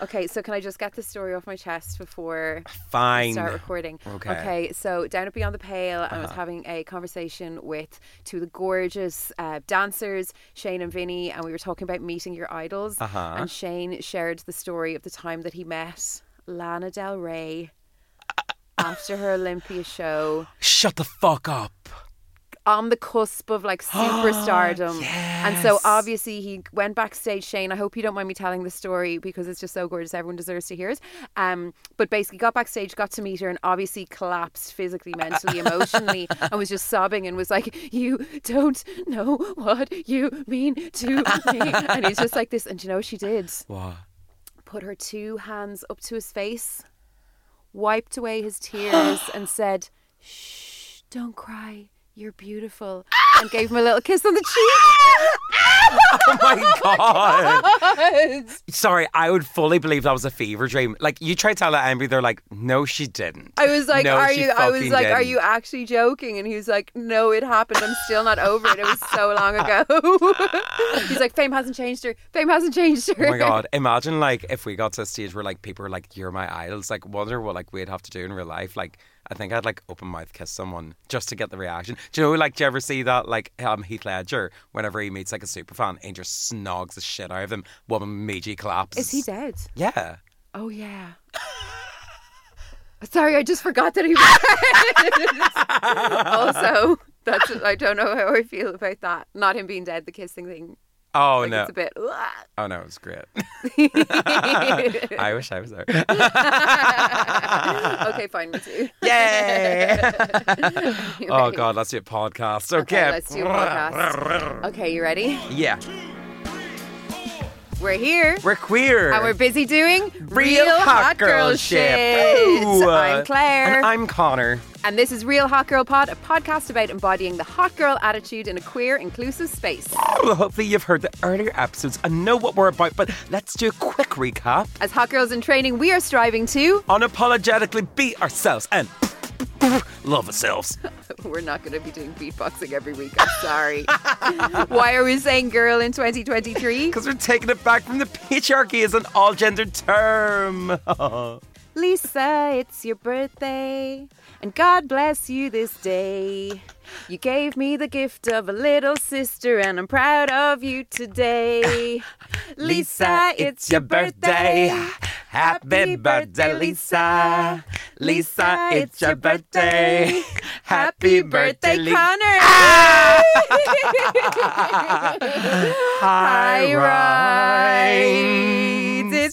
Okay, so can I just get the story off my chest before we Fine. start recording? Okay. Okay, so down at Beyond the Pale, I was having a conversation with two of the gorgeous uh, dancers, Shane and Vinny, and we were talking about meeting your idols. Uh-huh. And Shane shared the story of the time that he met Lana Del Rey after her Olympia show Shut the fuck up. On the cusp of like superstardom. And so obviously he went backstage, Shane. I hope you don't mind me telling the story because it's just so gorgeous. Everyone deserves to hear it. Um, but basically got backstage, got to meet her, and obviously collapsed physically, mentally, emotionally, and was just sobbing and was like, You don't know what you mean to me. And he's just like this. And you know what she did? What? Put her two hands up to his face, wiped away his tears, and said, Shh, don't cry. You're beautiful. And gave him a little kiss on the cheek. Oh, oh my god. cheek. Sorry, I would fully believe that was a fever dream. Like you try to tell that Emily, they're like, no, she didn't. I was like, No, "Are she you?" I was fucking like, "Are didn't. you actually joking?" And he was like, "No, it happened. I'm still not over it. It was so long ago." He's like, "Fame hasn't changed her. Fame hasn't changed her." Oh my god! Imagine like if we got to a stage where like people were like, "You're my idols." Like, wonder what like we'd have to do in real life. Like, I think I'd like open mouth kiss someone just to get the reaction. Do you know? Like, do you ever see that? Like, um, Heath Ledger, whenever he meets like a super fan, and just snogs the shit out of them. Woman immediately collapses. Is he dead? Yeah. Oh yeah. Sorry, I just forgot that he was. also, that's I don't know how I feel about that. Not him being dead, the kissing thing. Oh Like no! it's a bit. Oh no, it was great. I wish I was there. okay, fine, me too. Yay! oh god, let's do a podcast. Okay. Okay, let's do a podcast. Okay, you ready? Yeah, We're here. we're queer. And we're busy doing Real Hot Girl shit. Ooh. Uh, I'm Claire. And I'm Conor. And this is Real Hot Girl Pod, a podcast about embodying the hot girl attitude in a queer, inclusive space. Well, hopefully you've heard the earlier episodes and know what we're about, but let's do a quick recap. As hot girls in training, we are striving to. Unapologetically be ourselves and love ourselves. We're not going to be doing beatboxing every week. I'm sorry. Why are we saying girl in 2023? Because we're taking it back from the patriarchy as an all gendered term. Lisa, it's your birthday, and God bless you this day. You gave me the gift of a little sister, and I'm proud of you today. Lisa, it's your birthday. Happy birthday, Lisa. Lisa, it's your birthday. Happy birthday, Conor. Ah! Hi, Ride.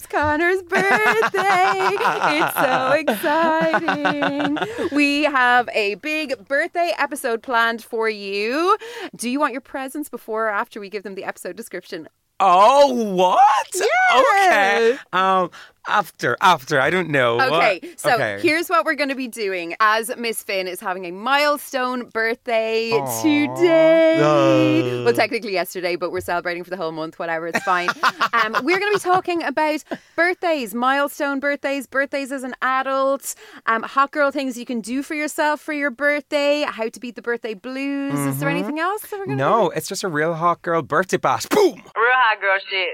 It's Conor's birthday. it's so exciting. We have a big birthday episode planned for you. Do you want your presents before or after we give them the episode description? Oh, what? Yeah. Okay. Um, after, after, I don't know. Okay, What? so Okay. here's what we're going to be doing. As Miss Finn is having a milestone birthday Aw. today. Uh. Well, technically yesterday, but we're celebrating for the whole month. Whatever, it's fine. um, we're going to be talking about birthdays, milestone birthdays, birthdays as an adult, um, hot girl things you can do for yourself for your birthday, how to beat the birthday blues. Is there anything else that we're going to Mm-hmm. No, it's just a real hot girl birthday bash. Boom!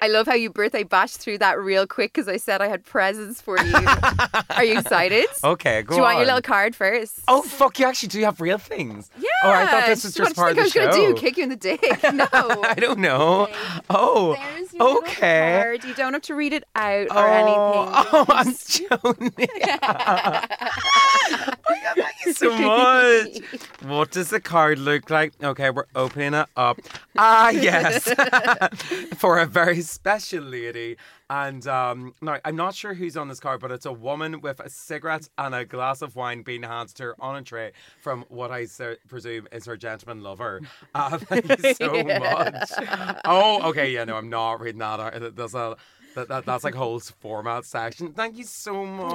I love how you birthday bashed through that real quick because I said I had presents for you. Are you excited? Okay, go Do you want your little card first? Oh, fuck, you actually do have real things. Yeah. Oh, I thought this was just do you part of the show. What think I was gonna do? Kick you in the dick? No. I don't know. Oh, There's your okay. card. You don't have to read it out Oh, or anything. oh, I'm joking. oh, yeah, thank you so much. What does the card look like? Okay, we're opening it up. Ah, yes, for a very special lady. And um, no, I'm not sure who's on this card, but it's a woman with a cigarette and a glass of wine being handed to her on a tray from what I se- presume is her gentleman lover. Uh, thank you so much. Oh, okay, yeah, no, I'm not reading that. out. That's a that, that, that's like whole format section. Thank you so much.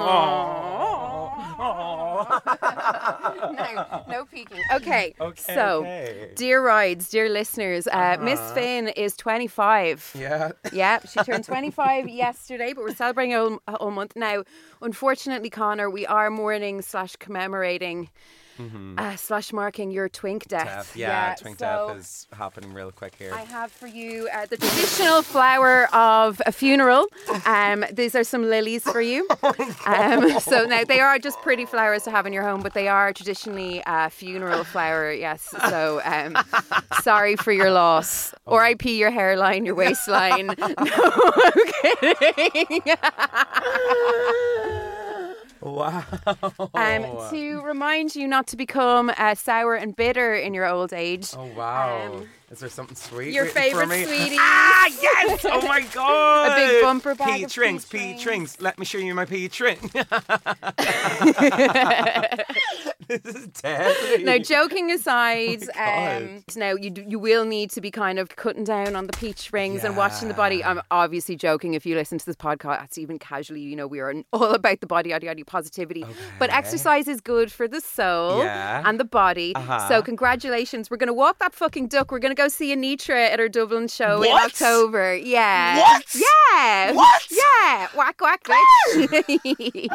no, no peeking. Okay. Okay, So, okay. dear rides, dear listeners, uh, Miss Uh-huh. Finn is 25. Yeah. Yeah, she turned 25 yesterday, but we're celebrating a all month now. Unfortunately, Conor, we are mourning slash commemorating uh, slash marking your twink death. Death. Yeah, twink so death is happening real quick here. I have for you uh, the traditional flower of a funeral. Um, these are some lilies for you. Um, so now they are just pretty flowers to have in your home, but they are traditionally a funeral flower. Yes. So um, sorry for your loss. Or R.I.P. your hairline, your waistline. no, I'm kidding. Wow. Um, to remind you not to become uh, sour and bitter in your old age. Oh wow! Um, Is there something sweet? your waiting for favourite me? sweeties. Ah yes! Oh my god! A big bumper bag Pea of trings, pea trings. Let me show you my pea tring. this is deadly. Now, joking aside, Oh um, now you d- you will need to be kind of cutting down on the peach rings and watching the body. I'm obviously joking. If you listen to this podcast, even casually, you know we are all about the body, yada yada positivity. But exercise is good for the soul Yeah. and the body. Uh-huh. So congratulations. We're going to walk that fucking duck. We're going to go see Anitra at her Dublin show in October. Yeah. What? Yeah. What? Yeah. Whack whack. bitch.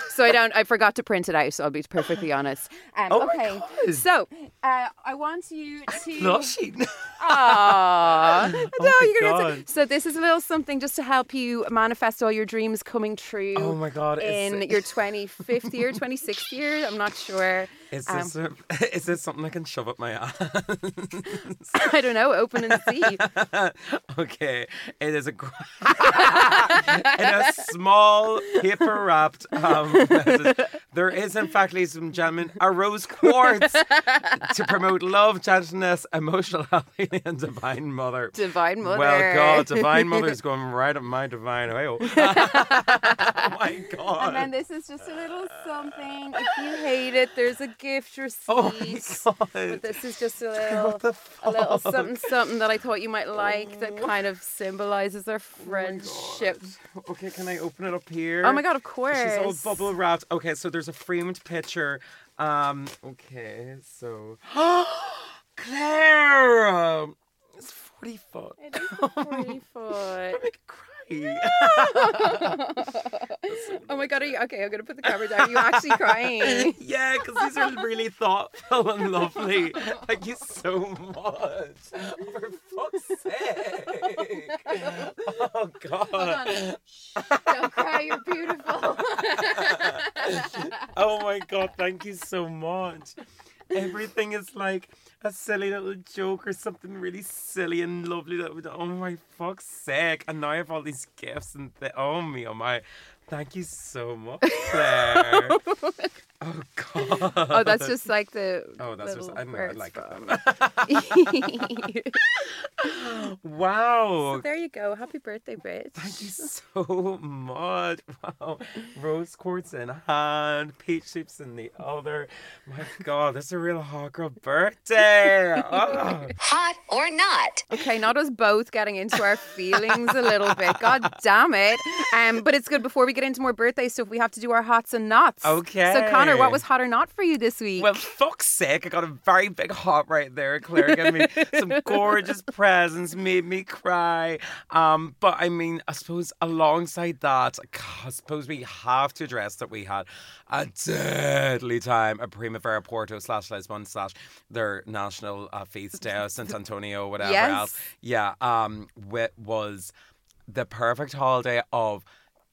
so I don't. I forgot to print it out. So I'll be perfectly honest. Um, Oh my okay. God. So uh, I want you to. Blushing. Aww. no, my you're gonna God. So this is a little something just to help you manifest all your dreams coming true. Oh my God, it's- In your 25th year, 26th year, I'm not sure. Is Um, this a, is this something I can shove up my ass? I don't know. Open and see. okay, it is a in a small paper wrapped um, message. There is, in fact, ladies and gentlemen, a rose quartz to promote love, gentleness, emotional health, and divine mother. Divine Mother. Well, God, divine mother is going right up my divine way. Oh my God. And then this is just a little something. If you hate it, there's a gift receipt. oh my But God. this is just a little, a little something, something that I thought you might like that kind of symbolizes our friendship. Okay, can I open it up here? Oh my god, of course. She's all bubble wrapped. Okay, so there's a framed picture. Um, okay, so Claire, it's forty foot. It is a pretty foot. I. Oh my god, are you okay? I'm gonna put the camera down. Are you actually crying? yeah, because these are really thoughtful and lovely. Thank you so much. For fuck's sake. Oh God. Don't cry, you're beautiful. Oh my god, thank you so much. Everything is like a silly little joke or something really silly and lovely that would oh my fuck's sake. And now I have all these gifts and th- oh me, oh my thank you so much, Claire. oh god. oh, that's just like the. Oh, that's just I know I like from. it. wow. so there you go. Happy birthday, bitch. Thank you so much. Wow. Rose quartz in hand, peach soups in the other. My God, this is a real hot girl birthday. Oh. Hot or not? Okay, not us both getting into our feelings a little bit. God damn it. Um, but it's good before we get into more birthday stuff, we have to do our hots and nots. Okay. So Conor, what was hot or not for you this week? Well, fuck's sake, I got a very big hot right there. Claire gave me some gorgeous presents, made me cry. Um, but I mean, I suppose alongside that, I suppose we have to address that we had a deadly time at Primavera Porto slash Lisbon slash their national uh, feast day, St. Antonio, whatever Yes. else. Yeah, um, it was the perfect holiday of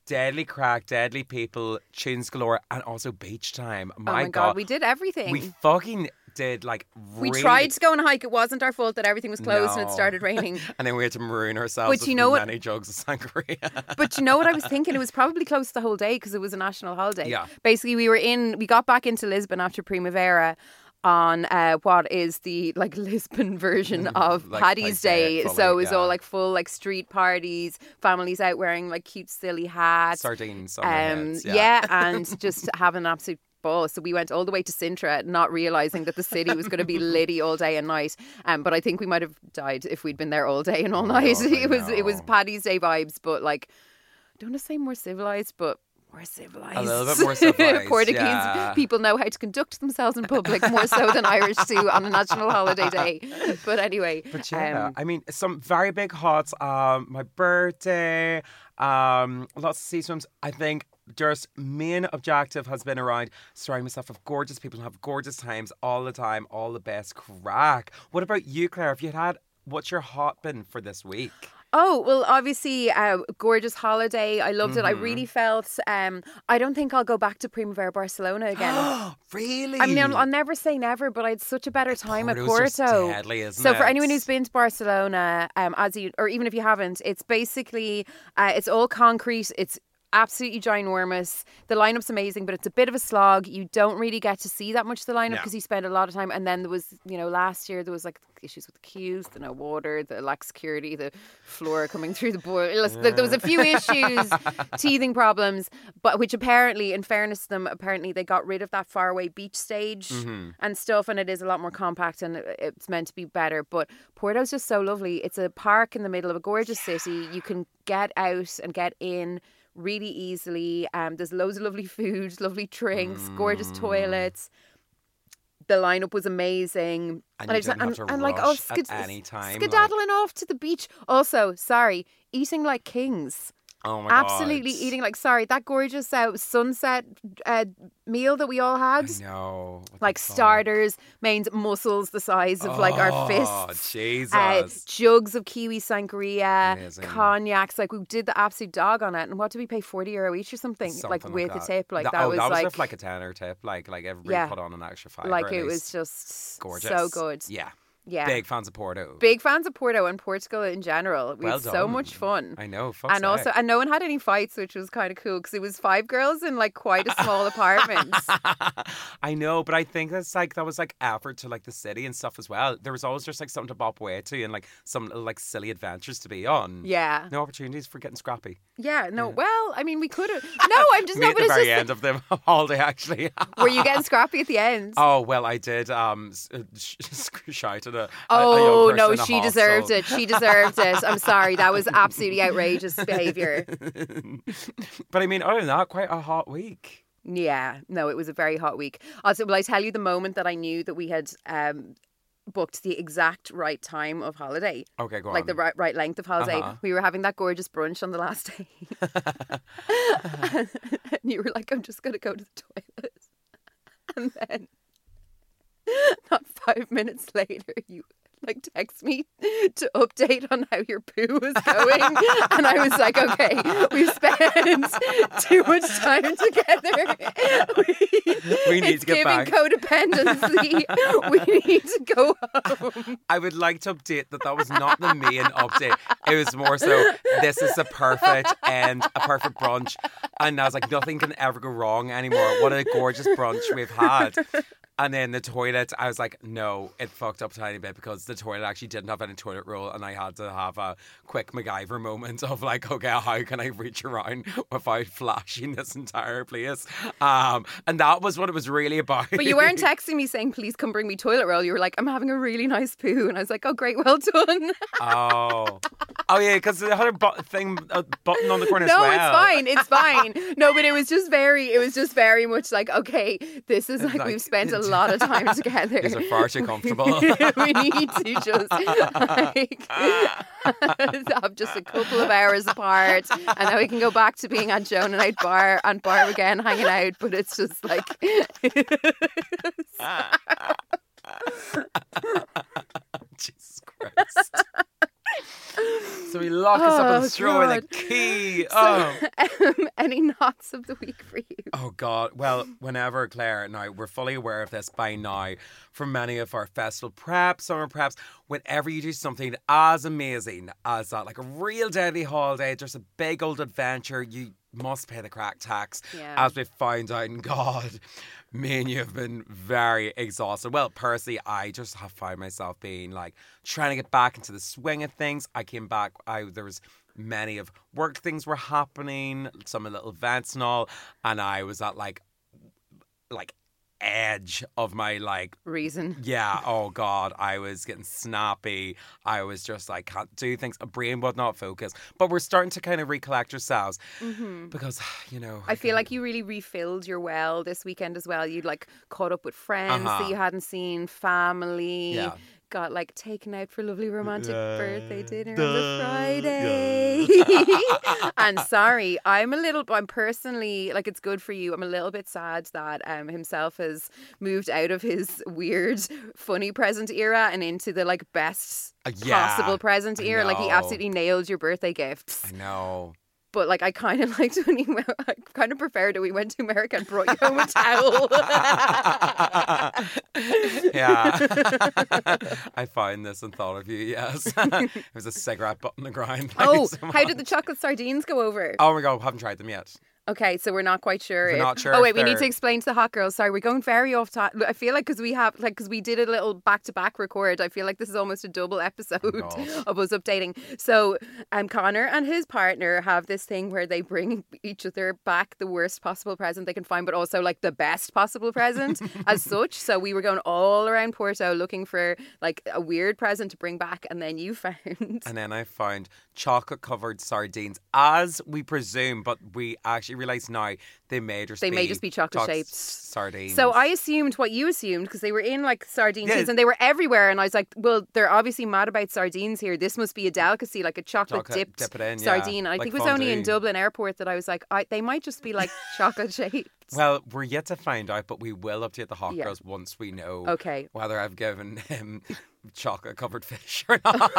deadly crack, deadly people, tunes galore, and also beach time. oh My, my God, we did everything. we fucking did like We tried to go on a hike. It wasn't our fault that everything was closed and it started raining. and then we had to maroon ourselves But you know what- many jugs of sangria. But you know what I was thinking? It was probably closed the whole day because it was a national holiday. Yeah. Basically, we were in, we got back into Lisbon after Primavera on uh, what is the like Lisbon version of Mm, Like Paddy's Paddy's Day, so it was all like full like street parties, families out wearing like cute silly hats. Sardines um, heads. yeah. and just having an absolute ball. So we went all the way to Sintra, not realizing that the city was going to be litty all day and night. Um, but I think we might have died if we'd been there all day and all night. Oh, it was it was. Paddy's Day vibes, but like I don't want to say more civilized, but more civilized. A little bit more civilized, Portuguese yeah. people know how to conduct themselves in public more so than Irish do on a national holiday day. But anyway, But yeah, um, I mean, some very big hots. Um, my birthday, um, lots of sea swims. I think just main objective has been around surrounding myself with gorgeous people and have gorgeous times all the time, all the best crack. What about you, Claire? If you had, what's your hot been for this week? Oh well, obviously, uh, gorgeous holiday. I loved Mm-hmm. it. I really felt. Um, I don't think I'll go back to Primavera Barcelona again. really? I mean, I'll, I'll never say never, but I had such a better time at Porto's just Porto. deadly, isn't so for it? anyone who's been to Barcelona, um, as you or even if you haven't, it's basically uh, it's all concrete. It's absolutely ginormous. The lineup's amazing, but it's a bit of a slog. You don't really get to see that much of the lineup No. because you spend a lot of time. And then there was, you know, last year there was like issues with the queues, the no water, the lack of security, the floor coming through the board. There was a few issues, teething problems, but which apparently, in fairness to them, apparently they got rid of that faraway beach stage Mm-hmm. and stuff, and it is a lot more compact and it's meant to be better. But Porto's just so lovely. It's a park in the middle of a gorgeous city. You can get out and get in really easily. Um, there's loads of lovely food, lovely drinks, gorgeous Mm. toilets. The lineup was amazing. And I you just- and, and like oh, any time, like- skedaddling off to the beach. Also, sorry, eating like kings. Oh my god. Absolutely God. eating like sorry that gorgeous uh, sunset uh, meal that we all had. I know. What the Like starters, mains, mussels the size of like our Oh, fists. Jesus. Uh, jugs of kiwi sangria, Amazing. cognacs. Like we did the absolute dog on it, and what did we pay forty euro each or something? like Something with that. a tip, like Th- that oh, was that was like, like a tenner tip. Like like everybody Yeah. put on an extra five. like it was just gorgeous. so good. Yeah. Yeah, Big fans of Porto. Big fans of Porto and Portugal in general. We Well had so much fun. I know. And also, and no one had any fights, which was kind of cool because it was five girls in like quite a small apartment. I know, but I think that's like that was like effort to like the city and stuff as well. There was always just like something to bop away to and like some like silly adventures to be on. Yeah, No opportunities for getting scrappy. yeah. No, well, I mean, we could have. No, I'm just no, at the very end of the holiday, actually. Were you getting scrappy at the end? Oh well, I did. Um, uh, sh- shout at a. a- a Oh young no, she deserved hostel. it. She deserved it. I'm sorry, that was absolutely outrageous behaviour. but I mean, other than that, quite a hot week. Yeah, no, it was a very hot week. Also, will I tell you the moment that I knew that we had um, booked the exact right time of holiday, Okay, go on. like the right right length of holiday? Uh-huh. We were having that gorgeous brunch on the last day, and you were like, "I'm just gonna go to the toilet," and then not five minutes later, you. Like text me to update on how your poo was going, and I was like, "Okay, we've spent too much time together. We need it's to get giving back." codependency. we need to go home." I would like to update that that was not the main update. It was more so this is a perfect end, a perfect brunch. And I was like, nothing can ever go wrong anymore. What a gorgeous brunch we've had. And then the toilet, I was like, no, it fucked up a tiny bit because the toilet actually didn't have any toilet roll, and I had to have a quick MacGyver moment of like, okay, how can I reach around without flashing this entire place? Um, and that was what it was really about. But you weren't texting me saying, "Please come bring me toilet roll." You were like, "I'm having a really nice poo," and I was like, "Oh, great, well done." Oh, oh yeah, because it had a bu- thing, a button on the corner. no, well. it's fine, it's fine. No, but it was just very, it was just very much like, okay, this is like, Like, we've spent a lot of time together. These are far too comfortable. we need to just like have just a couple of hours apart, and then we can go back to being at Joan and I'd bar and bar again, hanging out. But it's just like Jesus Christ. So we lock us up in Oh, the straw with a key. Oh. um, any knots of the week for you. Oh God! Well, whenever Claire, now we're fully aware of this by now. For many of our festival preps, summer preps, whenever you do something as amazing as that, like a real deadly holiday, just a big old adventure, you must pay the crack tax. Yeah. As we found out, and God, me and you have been very exhausted. Well, personally, I just have found myself being like trying to get back into the swing of things. I came back. I there was many of work things were happening, some little events and all, and I was at like like edge of my like Reason. yeah, oh god, I was getting snappy. I was just like can't do things. A brain would not focus. But we're starting to kind of recollect ourselves because you know Mm-hmm. I feel like you really refilled your well this weekend as well. You'd like caught up with friends that Uh-huh. you hadn't seen, family. Yeah. Got like taken out for lovely romantic Yeah. birthday dinner on Duh. the Friday. and sorry, I'm a little. I'm personally like it's good for you. I'm a little bit sad that um himself has moved out of his weird, funny present era and into the like best Uh, yeah, possible present era. Like he absolutely nailed your birthday gifts I know. But like I kind of liked when he. I kind of preferred that we went to America and brought you home a towel. yeah. I found this and thought of you, yes. it was a cigarette butt on the ground. Thank oh, so how did the chocolate sardines go over? Oh my god, haven't tried them yet. Okay, so we're not quite sure. We're if... not sure Oh wait, we need to explain to the hot girls. Sorry, we're going very off topic. I feel like because we have like because we did a little back to back record. I feel like this is almost a double episode Oh, of us updating. So, um, Conor and his partner have this thing where they bring each other back the worst possible present they can find, but also like the best possible present as such. So we were going all around Porto looking for like a weird present to bring back, and then you found. And then I found chocolate covered sardines, as we presume, but we actually realise now they may just They be may just be chocolate shaped. sardines. So I assumed what you assumed because they were in like sardine Yeah. tins and they were everywhere, and I was like, "Well, they're obviously mad about sardines here. This must be a delicacy, like a chocolate Chocolate, dipped dip in, sardine." And I like think it was only in. Dublin Airport that I was like, I, "They might just be like chocolate shaped." Well, we're yet to find out, but we will update the hot Yeah. girls once we know Okay. whether I've given him chocolate covered fish or not.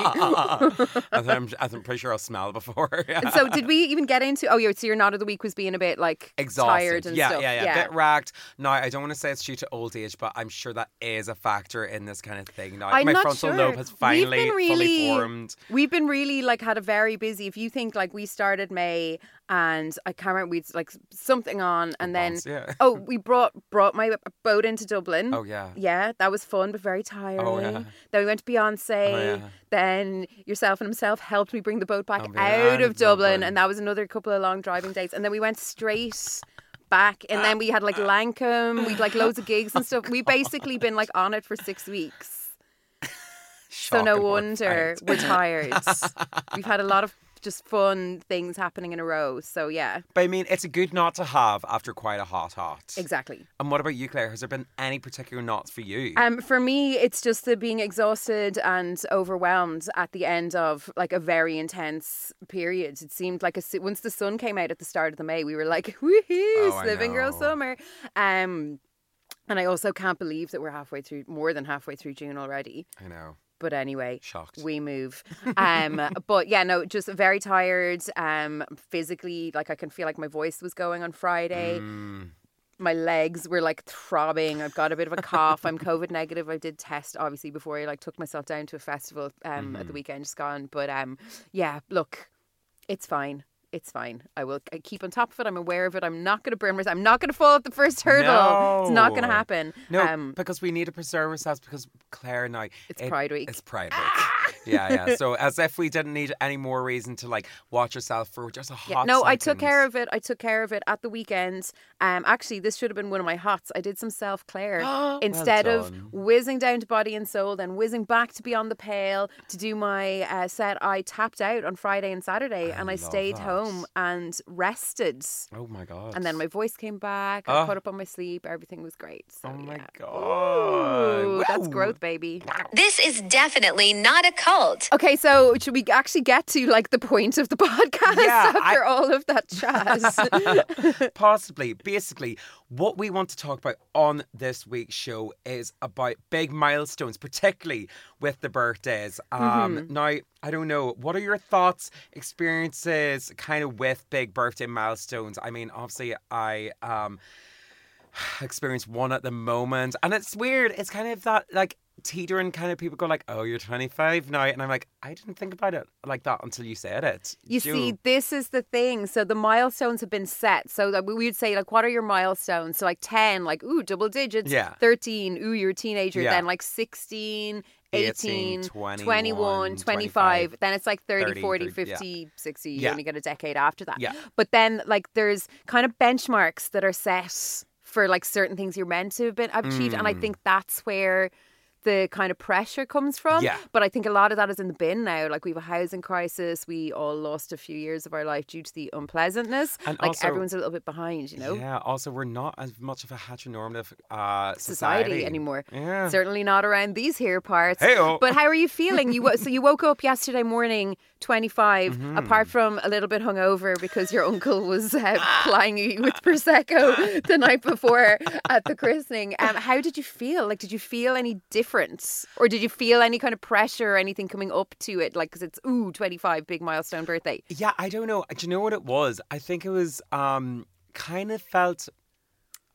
I think I'm, I'm pretty sure I'll smell it before. And so, did we even get into? Oh, yeah. So your nod of the week was being a bit like Exhausted. tired and yeah, stuff. yeah, yeah, Bit racked. Now, I don't want to say it's due to old age, but I'm sure that is a factor in this kind of thing. Now, I'm my not frontal sure. lobe has We've finally been fully really- formed. We've been really like had a very busy. If you think like we started May and I can't remember we'd like something on and then yeah. oh we brought brought my boat into Dublin. Oh, yeah. Yeah, that was fun but very tiring. Oh, yeah. Then we went to Beyonce. Oh, yeah. Then yourself and himself helped me bring the boat back Oh, out, of Dublin, Dublin. and that was another couple of long driving dates. And then we went straight back, and then we had like Lancome, we'd like loads of gigs and stuff. We basically been like on it for six weeks. So no wonder we're tired. We've had a lot of just fun things happening in a row. So yeah, But I mean, it's a good knot to have after quite a hot hot. exactly. And what about you, Claire? Has there been any particular knots for you? Um, for me, it's just the being exhausted and overwhelmed at the end of like a very intense period. It seemed like a, once the sun came out at the start of the May, we were like, woohoo, Oh, living girl summer. Um, and I also can't believe that we're halfway through, more than halfway through June already. I know. But anyway, Shocked. we move. Um, but yeah, no, just very tired. Um, physically, like I can feel like my voice was going on Friday. Mm, My legs were like throbbing. I've got a bit of a cough. I'm COVID negative. I did test obviously before I like took myself down to a festival um, at the weekend just gone. But um, yeah, look, it's fine. It's fine. I will I keep on top of it. I'm aware of it. I'm not going to burn myself. I'm not going to fall off the first hurdle. It's not going to happen. no, Um, because we need to preserve ourselves because Claire and I. It's it- Pride Week. It's Pride Week. Yeah, yeah. So as if we didn't need any more reason to like watch yourself for just a hot Yeah, no, I took care of it. I took care of it at the weekend. Um, actually, this should have been one of my hots. I did some self care Well instead of whizzing down to Body and Soul, then whizzing back to Beyond the Pale to do my uh, set. I tapped out on Friday and Saturday, I and I stayed that. home and rested. Oh my god. And then my voice came back. I Oh. caught up on my sleep. Everything was great. So, Oh my yeah. god. Ooh, that's growth, baby. This is definitely not a cult. Okay, so should we actually get to like the point of the podcast Yeah, after I- all of that chat? Possibly. Basically, what we want to talk about on this week's show is about big milestones, particularly with the birthdays. Um, Mm-hmm. Now, I don't know, what are your thoughts, experiences kind of with big birthday milestones? I mean, obviously, I. Um, experience one at the moment and it's weird it's kind of that like teetering kind of people go like oh you're 25 now and i'm like i didn't think about it like that until you said it You see, this is the thing. So the milestones have been set. So that we would say, like, what are your milestones? So like ten, like ooh, double digits. Yeah. Thirteen, ooh, you're a teenager. Yeah. Then like 16, 18, 18, 21, 21, 25. Then it's like 30, 30, 40, 30, yeah. 50, 60. You Yeah. only get a decade after that. Yeah. But then like there's kind of benchmarks that are set for like certain things you're meant to have been achieved, and I mm. think that's where the kind of pressure comes from. Yeah. But I think a lot of that is in the bin now. Like we have a housing crisis. We all lost a few years of our life due to the unpleasantness. And like also- everyone's a little bit behind, you know. Yeah. Also, we're not as much of a heteronormative uh, Society, society, anymore. Yeah. Certainly not around these here parts. Hey-o. But how are you feeling? You so you woke up yesterday morning, 25, Mm-hmm. apart from a little bit hungover because your uncle was uh, plying you with prosecco the night before at the christening. Um, how did you feel? Like, did you feel any difference, or did you feel any kind of pressure or anything coming up to it? Like, because it's ooh, 25, big milestone birthday. Yeah, I don't know. Do you know what it was? I think it was um kind of felt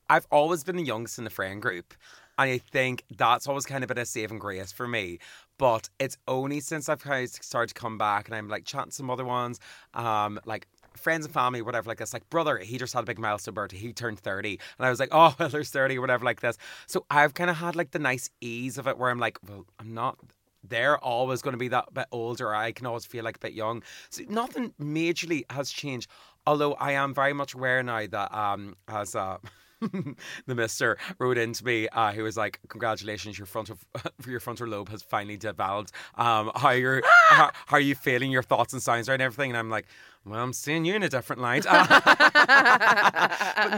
I've always been the youngest in the friend group. And I think that's always kind of been a saving grace for me. But it's only since I've kind of started to come back and I'm like chatting some other ones, um, like friends and family, whatever, like this. Like, brother, he just had a big milestone birthday. He turned 30. And I was like, oh, well, there's 30 or whatever, like this. So I've kind of had like the nice ease of it where I'm like, well, I'm not they're always going to be that bit older. I can always feel like a bit young. So nothing majorly has changed. Although I am very much aware now that um as uh the mister wrote into me, uh, he was like, "Congratulations, your frontal your frontal lobe has finally developed. Um, how you're how, how are you feeling? Your thoughts and sounds and everything?" And I'm like, "Well, I'm seeing you in a different light." but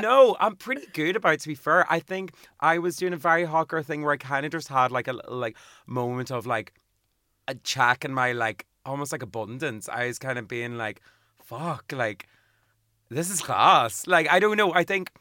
no, I'm pretty good about. it, To be fair, I think I was doing a very hawker thing where I kind of just had like a like moment of like a check in my like almost like abundance. I was kind of being like, "Fuck!" Like this is class. Like I don't know. I think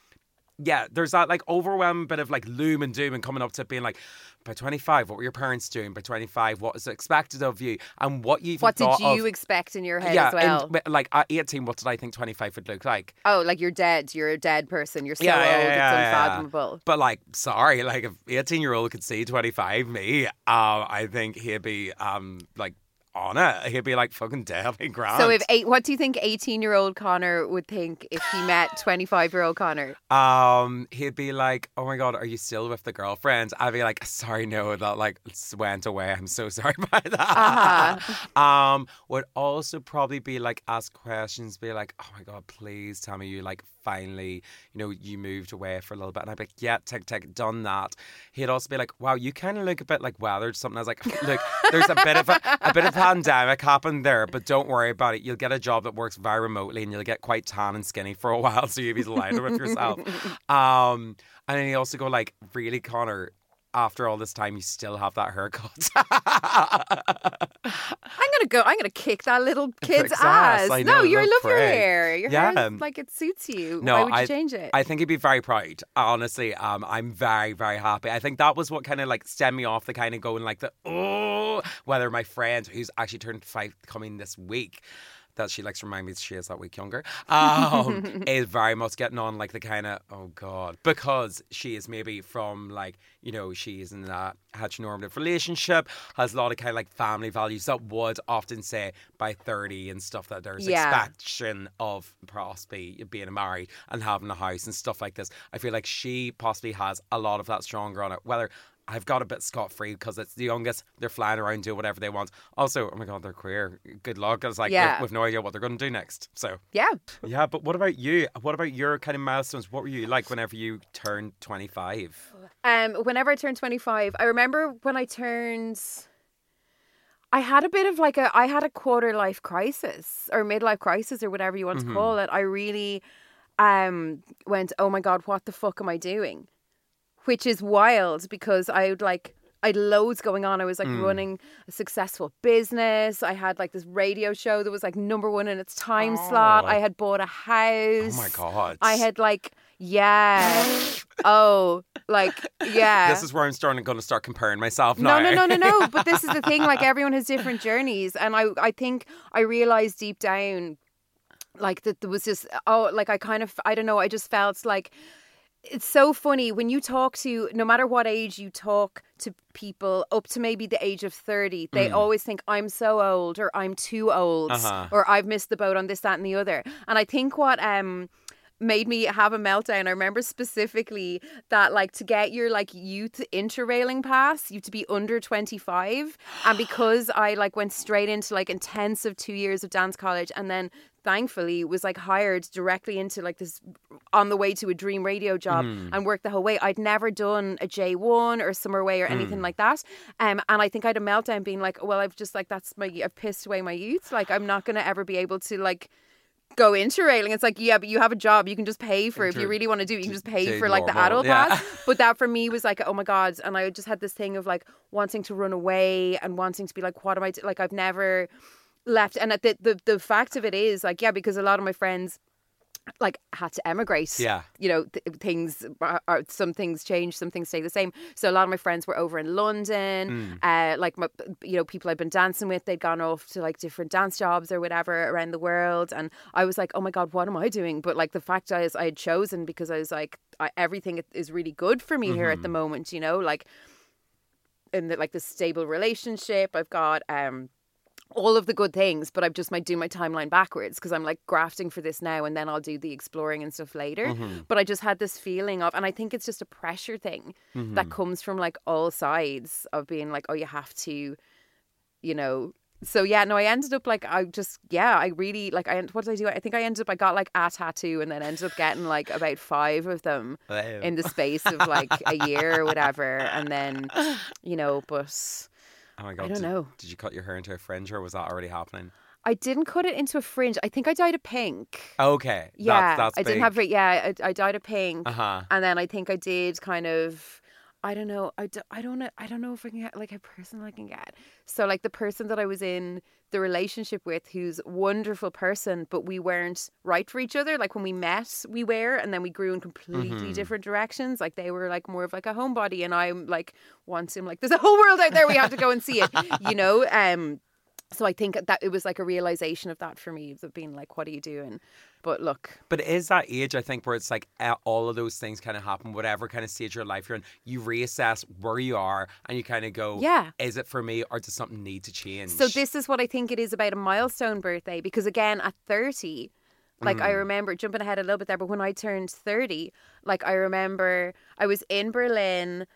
yeah, there's that like overwhelming bit of like loom and doom and coming up to being like, by 25, what were your parents doing? By 25, what is expected of you? And what you What did you of- expect in your head yeah, as well? and, like at 18, what did I think 25 would look like? oh, like you're dead. You're a dead person. You're so Yeah, yeah, old. yeah, it's yeah, yeah. unfathomable. But like, sorry, like if 18 year old could see 25 me, uh, I think he'd be um like on it. He'd be like fucking deadly grand. So if eight, what do you think 18 year old Conor would think if he met 25 year old Conor? Um, he'd be like, "Oh my god, are you still with the girlfriend?" I'd be like, "Sorry, no, that like went away. I'm so sorry about that." Um, would also probably be like ask questions, be like, "Oh my god, please tell me you like finally, you know, you moved away for a little bit." And I'd be like, "Yeah, tick tick, done that." He'd also be like, "Wow, you kind of look a bit like weathered." Something. I was like, "Look, there's a bit of a, a bit of pandemic happened there, but don't worry about it. You'll get a job that works very remotely, and you'll get quite tan and skinny for a while, so you'll be delighted with yourself." Um, and then he also go like, "Really, Conor." After all this time, you still have that haircut. I'm gonna go. I'm gonna kick that little kid's ass, ass. No, you love your hair. Your Yeah. hair like it suits you. No, Why would you I- change it? I think he'd be very proud. Honestly, um, I'm very, very happy. I think that was what kind of like stemmed me off the kind of going like the oh, whether my friend who's actually turned five coming this week. That she likes to remind me she is that week younger. Um, is very much getting on like the kind of oh god because she is maybe from like you know she's in a heteronormative relationship has a lot of kind of like family values that would often say by thirty and stuff that there's Yeah. expectation of possibly being married and having a house and stuff like this. I feel like she possibly has a lot of that stronger on it. Whether I've got a bit scot free because it's the youngest, they're flying around doing whatever they want. Also, oh my god, they're queer. Good luck. It's like Yeah. we've, we've no idea what they're going to do next. So yeah. yeah, but what about you? What about your kind of milestones? What were you like whenever you turned twenty five? Um, whenever I turned 25, I remember when I turned. I had a bit of like a I had a quarter life crisis or midlife crisis or whatever you want Mm-hmm. to call it. I really um went, "Oh my god, what the fuck am I doing?" Which is wild because I would like I had loads going on. I was like Mm. running a successful business. I had like this radio show that was like number one in its time slot. Oh. I had bought a house. Oh my god! I had like, yeah. oh, like, yeah. This is where I'm starting going to start comparing myself no, now. no, no, no, no. But this is the thing. Like everyone has different journeys, and I, I think I realized deep down, like that there was just oh, like I kind of, I don't know. I just felt like it's so funny when you talk to no matter what age you talk to people up to maybe the age of 30 they always think i'm so old or i'm too old Uh-huh. or i've missed the boat on this that and the other and i think what um made me have a meltdown. I remember specifically that like to get your like youth interrailing pass, you have to be under 25. And because I like went straight into like intensive two years of dance college and then thankfully was like hired directly into like this on the way to a dream radio job and worked the whole way. I'd never done a J1 or summer way or anything like that. Um, and I think I had a meltdown being like, well, I've just like, that's my, I've pissed away my youth. Like, I'm not going to ever be able to like, go interrailing. It's like, yeah, but you have a job. You can just pay for if you really want to do it. You can just pay for like the adult yeah. pass. But that for me was like, oh my god. And I just had this thing of like wanting to run away and wanting to be like, what am I? Do-? Like I've never left. And the the the fact of it is like, yeah, because a lot of my friends like had to emigrate. Yeah. You know, th- things are, are some things change, some things stay the same. So a lot of my friends were over in London. Uh, like my, you know, people I'd been dancing with, they'd gone off to like different dance jobs or whatever around the world, and I was like, oh my god, what am I doing? But like the fact is, I had chosen because I was like, I, everything is really good for me here at the moment. You know, like in the, like the stable relationship, I've got. um all of the good things, but I've just might do my timeline backwards because I'm like grafting for this now and then I'll do the exploring and stuff later. Mm-hmm. But I just had this feeling of, and I think it's just a pressure thing Mm-hmm. that comes from like all sides of being like, oh, you have to, you know. So yeah, no, I ended up like I just yeah, I really like I what did I do? I think I ended up I got like a tattoo and then ended up getting like about five of them Wow. in the space of like a year or whatever, and then you know, but. Oh my god! don't did, know. Did you cut your hair into a fringe, or was that already happening? I didn't cut it into a fringe. I think I dyed it pink. Okay. Yeah, that's, that's I didn't have it. Yeah, I, I dyed it pink, Uh huh. and then I think I did kind of. I don't know. I, do, I don't know. I don't know if I can get like a person I can get. So like the person that I was in the relationship with, who's a wonderful person, but we weren't right for each other. Like when we met, we were, and then we grew in completely Mm-hmm. different directions. Like they were like more of like a homebody, and I'm like once I'm like, there's a whole world out there. We have to go and see it. You know. Um. So I think that it was like a realization of that for me of being like, what are you doing? But look, But it is that age, I think, where it's like all of those things kind of happen, whatever kind of stage of your life you're in, you reassess where you are and you kind of go, Yeah. is it for me or does something need to change? So this is what I think it is about a milestone birthday because again at 30 like I remember jumping ahead a little bit there but when I turned 30 like I remember I was in Berlin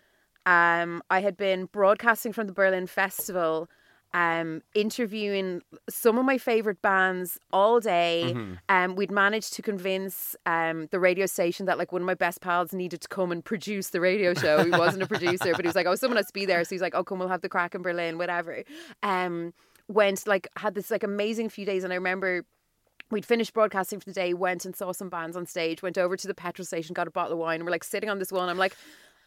um I had been broadcasting from the Berlin festival um interviewing some of my favorite bands all day. Um we'd managed to convince um the radio station that like one of my best pals needed to come and produce the radio show. He wasn't a producer but he was like oh someone has to be there. So he's like oh come we'll have the crack in Berlin whatever. Um went like had this like amazing few days and I remember We'd finished broadcasting for the day, went and saw some bands on stage, went over to the petrol station, got a bottle of wine, and we're like sitting on this wall, and I'm like,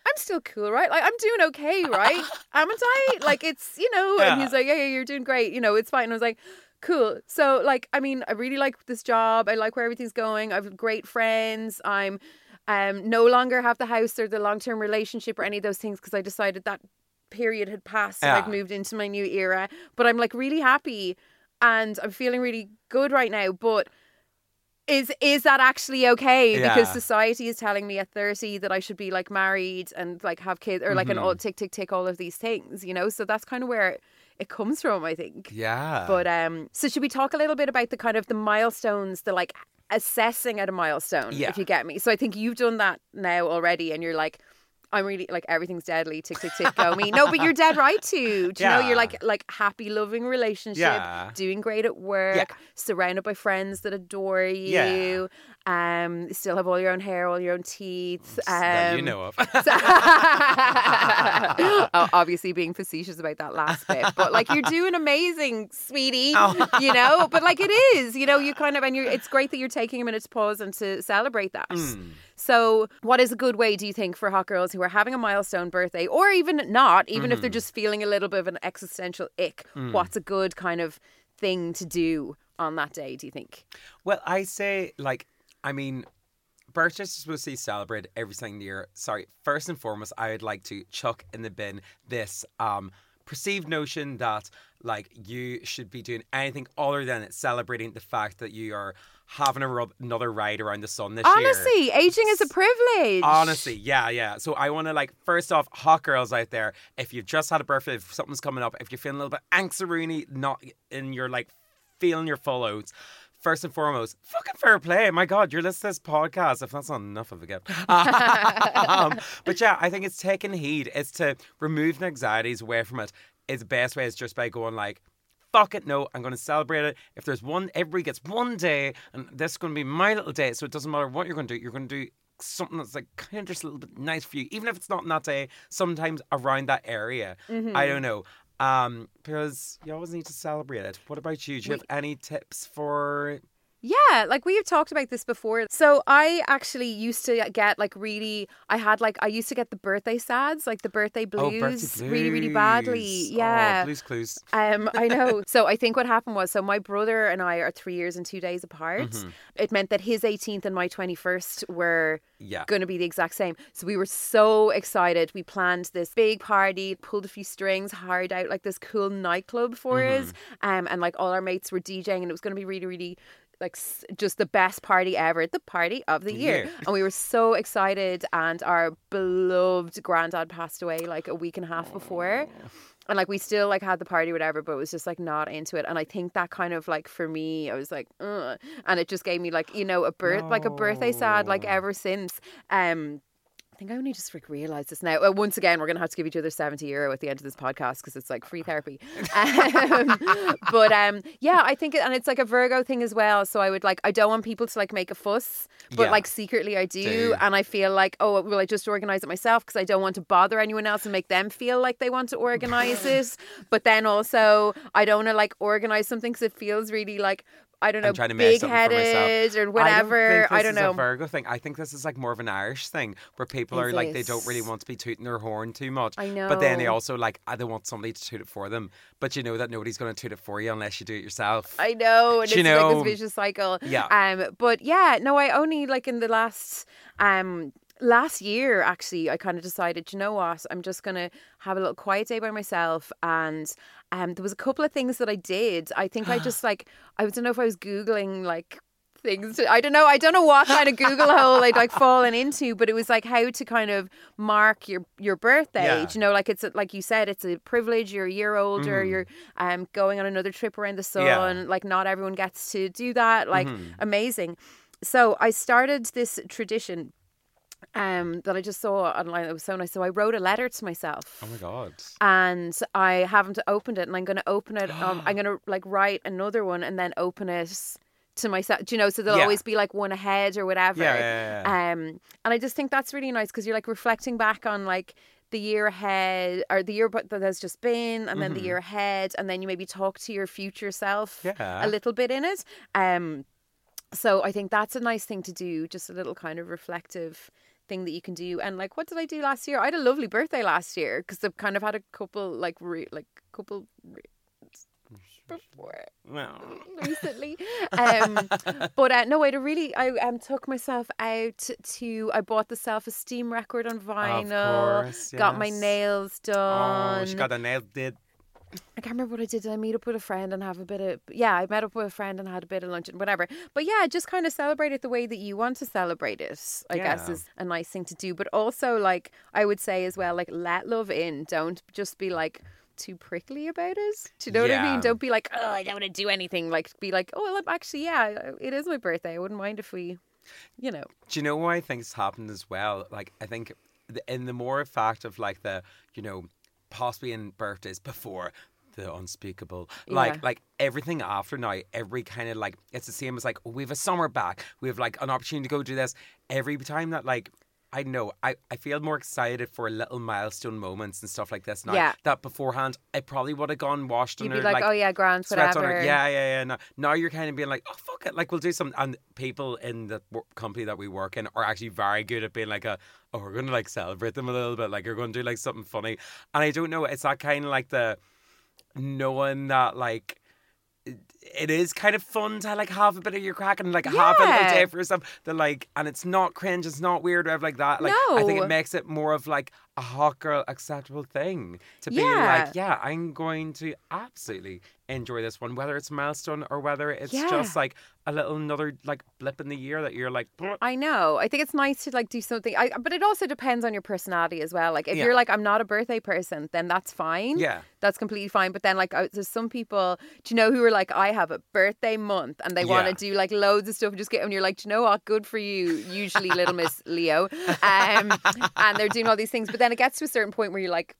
I'm still cool, right? Like I'm doing okay, right? Haven't I? Like it's you know, and Yeah. he's like, yeah, yeah, you're doing great, you know, it's fine. And I was like, cool. So like, I mean, I really like this job. I like where everything's going. I've great friends. I'm um no longer have the house or the long term relationship or any of those things because I decided that period had passed and I've moved into my new era. But I'm like really happy and I'm feeling really good right now. But is is that actually okay? Because society is telling me at 30 that I should be like married and like have kids or like an Mm-hmm. all tick tick tick all of these things, you know? So that's kind of where it comes from, I think. yeah. But um so should we talk a little bit about the kind of the milestones, the like assessing at a milestone, Yeah. if you get me. So I think you've done that now already and you're like I'm really like everything's deadly, tick tick tick, go me. No, but you're dead right to. Do you know you're like like happy, loving relationship, Yeah. doing great at work, surrounded by friends that adore you, um, still have all your own hair, all your own teeth. Um, you know of. Obviously being facetious about that last bit, but like you're doing amazing, sweetie. Oh. You know, but like it is, you know, you kind of and you're. It's great that you're taking a minute to pause and to celebrate that. Hmm. So, what is a good way, do you think, for hot girls who are having a milestone birthday, or even not, even Mm-hmm. if they're just feeling a little bit of an existential ick? Mm. What's a good kind of thing to do on that day? Do you think? Well, I say like, I mean, birthdays are supposed to be celebrated every single year. Sorry, first and foremost, I would like to chuck in the bin this um perceived notion that like you should be doing anything other than celebrating the fact that you are having a rub- another ride around the sun this year. Honestly, aging is a privilege. Honestly, yeah, yeah. So I want to like first off, hot girls out there, if you've just had a birthday, if something's coming up, if you're feeling a little bit anxious, not in your like feeling your full oats, first and foremost, fucking fair play. My God, you're listening to this podcast. If that's not enough of a gift. um, but yeah, I think it's taking heed. It's to remove the anxieties away from it. It's the best way is just by going like, fuck it, no, I'm going to celebrate it. If there's one, everybody gets one day, and this is going to be my little day. So it doesn't matter what you're going to do. You're going to do something that's like kind of just a little bit nice for you, even if it's not in that day. Sometimes around that area, I don't know. Um, because you always need to celebrate it. What about you? Do you have any tips for? Yeah, like we've talked about this before. So I actually used to get like really I had like I used to get the birthday sads, like the birthday blues, oh, birthday really really badly. Yeah. Oh, blues clues. Um, I know. so I think what happened was, so my brother and I are three years and two days apart. Mm-hmm. It meant that his 18th and my 21st were Yeah. going to be the exact same. So we were so excited. We planned this big party, pulled a few strings, hired out like this cool nightclub for Mm-hmm. us, um, and like all our mates were DJing, and it was going to be really, really like just the best party ever, the party of the year. year. And we were so excited. And our beloved granddad passed away like a week and a half before. And like we still like had the party, whatever, but it was just like not into it. And I think that kind of like for me, I was like, Ugh. and it just gave me like you know a birth, like a birthday sad, like ever since. Um, think I only just like realised this now. Uh, once again, we're going to have to give each other 70 euro at the end of this podcast because it's like free therapy. Um, but um, yeah, I think, it, and it's like a Virgo thing as well. So I would like, I don't want people to like make a fuss, but Yeah. like secretly I do. Do. And I feel like, oh, will I just organise it myself because I don't want to bother anyone else and make them feel like they want to organise it. But then also, I don't want to like organise something because it feels really like, I don't know, I'm trying to big something for myself. headed or whatever. I don't, I this don't is know. a Virgo thing. I think this is like more of an Irish thing where people Is are like they don't really want to be tooting their horn too much. I know. But then they also like I don't want somebody to toot it for them. But you know that nobody's going to toot it for you unless you do it yourself. I know, and Do it's you like know? this vicious cycle. Yeah. Um, but yeah, no, I only like in the last um last year actually I kind of decided, you know what, I'm just gonna have a little quiet day by myself and um there was a couple of things that I did. I think I just like I don't know if I was Googling like things to, I don't know I don't know what kind of Google hole I'd like fallen into but it was like how to kind of mark your your birthday Yeah. You know like it's a, like you said it's a privilege you're a year older you're um going on another trip around the sun. Yeah. like not everyone gets to do that like Mm-hmm. amazing so I started this tradition um that I just saw online it was so nice so I wrote a letter to myself Oh my god. and I haven't opened it, and I'm going to open it. Um, I'm going to like write another one and then open it to myself. Do you know? So there'll Yeah. always be like one ahead or whatever. Yeah, yeah, yeah, Um, and I just think that's really nice because you're like reflecting back on like the year ahead or the year but that has just been, and then the year ahead, and then you maybe talk to your future self Yeah. a little bit in it. Um, so I think that's a nice thing to do, just a little kind of reflective thing that you can do. And like, what did I do last year? I had a lovely birthday last year because I've kind of had a couple like re- like couple re- before Well, recently. Um, but uh, no, I really I um took myself out to I bought the self esteem record on vinyl. course, Got my nails done. oh, she got a nail did. I can't remember what I did. Did I meet up with a friend and have a bit of yeah? I met up with a friend and had a bit of lunch and whatever. But yeah, just kind of celebrate it the way that you want to celebrate it. I guess is a nice thing to do. But also, like I would say as well, like let love in. Don't just be like too prickly about it. Do you know what I mean? Don't be like, oh, I don't want to do anything. Like be like, oh, well, actually, yeah, it is my birthday. I wouldn't mind if we, you know, Do you know why I think it's happened as well? Like, I think in the more fact of like the, you know, possibly in birthdays before the unspeakable, like Yeah. like everything after now, every kind of like it's the same as like oh, we have a summer back, we have like an opportunity to go do this. Every time that like. I know. I, I feel more excited for little milestone moments and stuff like this now. Yeah. That beforehand, I probably would have gone washed you'd on be her, like, oh yeah, grand, whatever. Yeah, yeah, yeah. Now, now you're kind of being like, oh fuck it, like we'll do some. And people in the company that we work in are actually very good at being like a, oh, we're gonna like celebrate them a little bit, like you're gonna do like something funny. And I don't know, it's that kind of like the knowing that like. It- is kind of fun to like have a bit of your crack and like have a little Yeah. day for yourself. The like, and it's not cringe, it's not weird or whatever like that. Like, I think No. it makes it more of like a hot girl acceptable thing to be Yeah. like, yeah, I'm going to absolutely enjoy this one, whether it's a milestone or whether it's Yeah. just like a little another like blip in the year that you're like, "Bleh." I know. I think it's nice to like do something. I, but it also depends on your personality as well. Like if Yeah. you're like I'm not a birthday person, then that's fine. yeah, That's completely fine. But then like uh, there's some people, do you know, who are like I have a birthday month and they want to do like loads of stuff and just get and you're like, do you know what? Good for you. Usually little Miss Leo, um, and they're doing all these things. But then it gets to a certain point where you're like,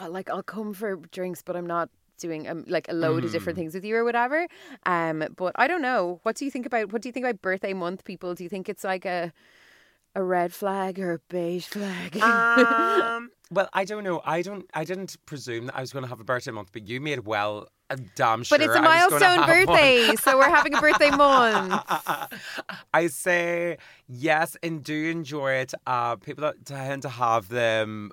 oh, like I'll come for drinks, but I'm not doing um, like a load of Mm. different things with you or whatever. Um, but I don't know. What do you think about what do you think about birthday month people? Do you think it's like a a red flag or a beige flag? um, well, I don't know. I don't. I didn't presume that I was going to have a birthday month, but you made well a damn sure. but it's a milestone birthday, so we're having a birthday month. I say yes and do enjoy it. Uh, people that tend to have them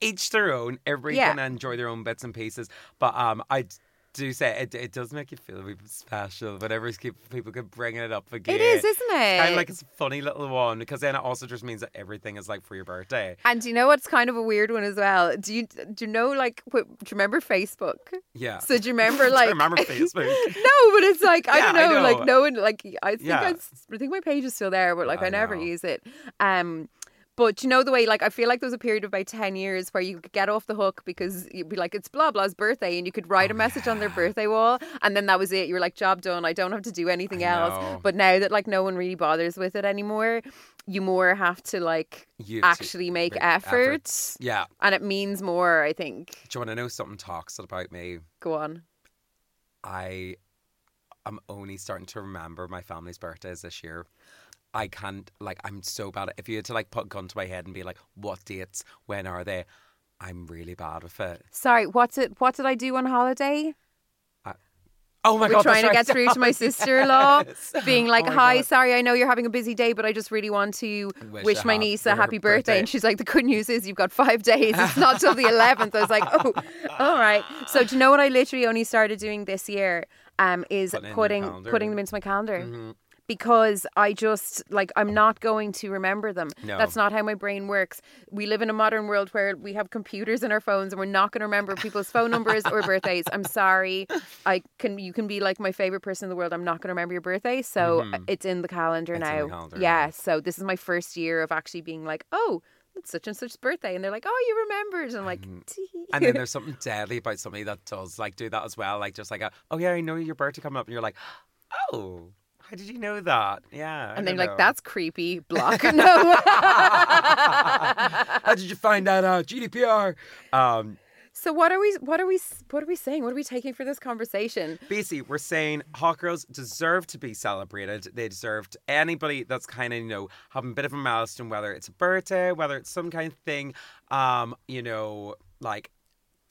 each their own. Everyone Yeah. can enjoy their own bits and pieces. But um, I do say it, it does make you feel a bit special whenever keep- people keep bringing it up again. It is, isn't it? Kind of like it's a funny little one because then it also just means that everything is like for your birthday. and do you know what's kind of a weird one as well? Do you do you know like what, do you remember Facebook? Yeah. So do you remember like remember Facebook? no, but it's like I Yeah, don't I know, like know. no one like I think Yeah. I, I think my page is still there, but like I, I never know. use it. Um but you know the way like I feel like there was a period of about ten years where you could get off the hook because you'd be like, It's blah blah's birthday and you could write a oh, message on their birthday wall and then that was it. You were like, Job done, I don't have to do anything I else. know. But now that like no one really bothers with it anymore, you more have to like You have to actually make make efforts. Yeah. And it means more, I think. Do you want to know something toxic about me? Go on. I I am only starting to remember my family's birthdays this year. I can't like I'm so bad at if you had to like put a gun to my head and be like, what dates, when are they? I'm really bad with it. Sorry, what's it what did I do on holiday? Oh my god! We're god, trying to that's get through to my sister in law, Yes. being like, Oh Hi, God. sorry, I know you're having a busy day, but I just really want to Wish wish, my niece a happy birthday. birthday. And she's like, The good news is you've got five days. It's not till the 11th. I was like, Oh, all right. So, do you know what I literally only started doing this year? Um, is Putting it in your putting putting them into my calendar. Mhm. Because I just like I'm not going to remember them. No. That's not how my brain works. We live in a modern world where we have computers in our phones and we're not going to remember people's phone numbers or birthdays. I'm sorry. I can you can be like my favorite person in the world. I'm not going to remember your birthday, so Mhm. it's in the calendar It's now. the calendar yeah. So this is my first year of actually being like, oh, it's such and such birthday, and they're like, oh, you remembered, and I'm like, "Tee." And then there's something deadly about somebody that does like do that as well. Like just like a, oh yeah, I know your birthday coming up, and you're like, oh, how did you know that? Yeah. I and then like know. that's creepy. Block. no. How did you find that out? GDPR. Um, so what are we? What are we? What are we saying? What are we taking for this conversation? basically, we're saying hot girls deserve to be celebrated. They deserve to, anybody that's kind of you know having a bit of a milestone, whether it's a birthday, whether it's some kind of thing. Um, you know, like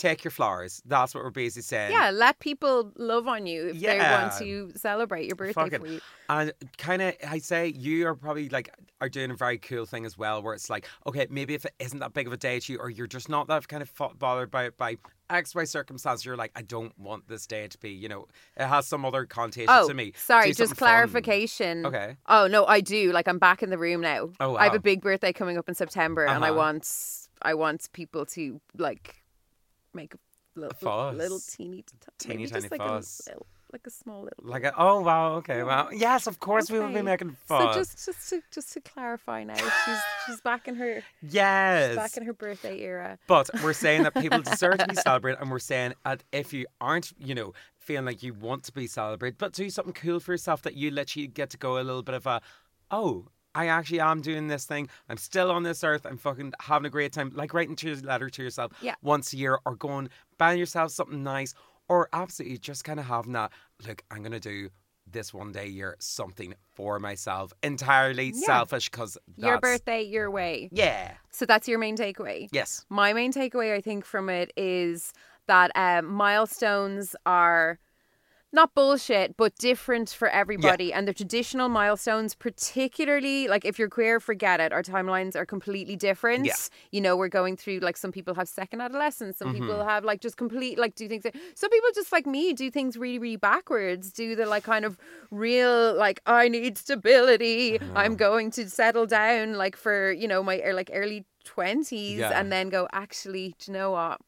take your flowers. That's what we're basically saying. Yeah, let people love on you if they want to celebrate your birthday Fuck it. for you. And kind of, I say you are probably like are doing a very cool thing as well, where it's like, okay, maybe if it isn't that big of a day to you, or you're just not that kind of bothered by by X Y circumstance, you're like, I don't want this day to be, you know, it has some other connotation Oh, to me. sorry, just something fun. clarification. Okay. Oh no, I do. Like I'm back in the room now. Oh, wow. I have a big birthday coming up in September, and I Uh-huh. want I want people to like make a little, little teeny, t- Teeny tiny just like fuss. a little, like a small little. Like, a, oh wow, okay, wow, yes, of course we will be making fun. So just just to just to clarify now, she's she's back in her yes, back in her birthday era. But we're saying that people deserve to be celebrated, and we're saying that if you aren't, you know, feeling like you want to be celebrated, but do something cool for yourself that you literally get to go a little bit of a, oh, I actually am doing this thing. I'm still on this earth. I'm fucking having a great time. Like writing to a letter to yourself Yeah. once a year, or going buying yourself something nice, or absolutely just kind of having that. Look, I'm gonna do. This one day a year, something for myself, entirely Yeah. selfish because Your birthday, your way. Yeah. So that's your main takeaway. Yes. My main takeaway, I think, from it is that um, milestones are not bullshit, but different for everybody. And the traditional milestones, particularly like if you're queer, forget it. Our timelines are completely different. Yeah. You know, we're going through like some people have second adolescence, some Mm-hmm. people have like just complete like do things. Some people just like me do things really, really backwards. Do the like kind of real like I need stability. Uh-huh. I'm going to settle down like for you know my er, like early twenties, Yeah. and then go actually. Do you know what?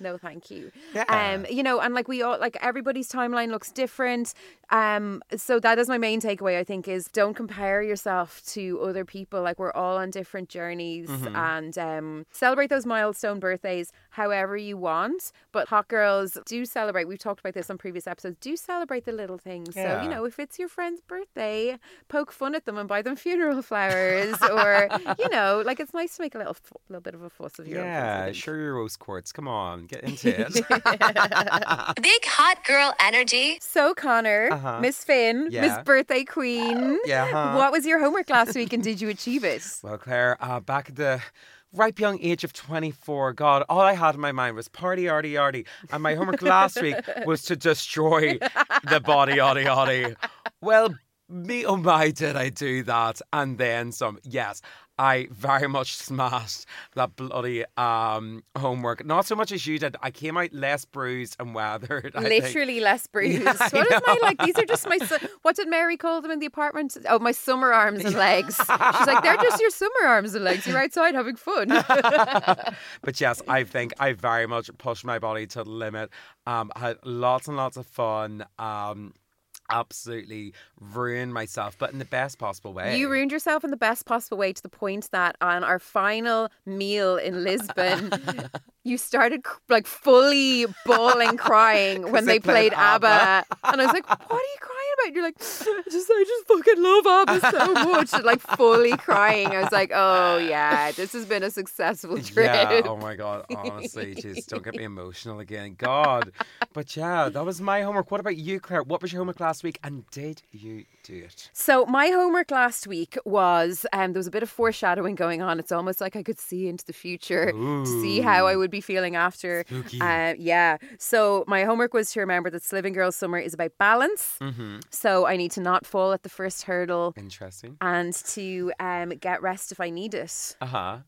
No, thank you. Yeah. Um, you know, and like we all like everybody's timeline looks different. Um, so that is my main takeaway. I think is don't compare yourself to other people. Like we're all on different journeys, Mm-hmm. and um, celebrate those milestone birthdays however you want. But hot girls do celebrate. We've talked about this on previous episodes. Do celebrate the little things. So you know, if it's your friend's birthday, poke fun at them and buy them funeral flowers, or you know, like it's nice to make a little fu- little bit of a fuss of your own Yeah, sure your rose quartz. Come on, get into it. Big hot girl energy. So, Conor, Uh-huh. Miss Finn, Miss Birthday Queen, Yeah, huh? what was your homework last week and did you achieve it? Well, Claire, uh, back at the ripe young age of 24, God, all I had in my mind was party, arty, arty. And my homework last week was to destroy the body, arty, arty. Well, me oh my, did I do that? And then some. Yes, I very much smashed that bloody um, homework. Not so much as you did. I came out less bruised and weathered. I think. Literally less bruised. Yeah, what is my like? These are just my. Su- what did Mary call them in the apartment? Oh, my summer arms and legs. She's like, they're just your summer arms and legs. You're outside having fun. but yes, I think I very much pushed my body to the limit. Um, I had lots and lots of fun. Um, absolutely ruined myself, but in the best possible way. You ruined yourself in the best possible way to the point that on our final meal in Lisbon, you started like fully bawling, crying when they they played, played ABBA. ABBA. And I was like, "What are you crying about?" You're like, "I "Just, I just fucking love ABBA so much." And, like fully crying. I was like, "Oh yeah, this has been a successful trip." Yeah. Oh my god. Honestly, just don't get me emotional again. God. But yeah, that was my homework. What about you, Claire? What was your homework last week, and did you do it? So my homework last week was um, there was a bit of foreshadowing going on. It's almost like I could see into the future to see how I would be feeling after. Uh, yeah. So my homework was to remember that Sliving Girl Summer is about balance. Mm-hmm. So I need to not fall at the first hurdle Interesting. and to um, get rest if I need it. Uh huh.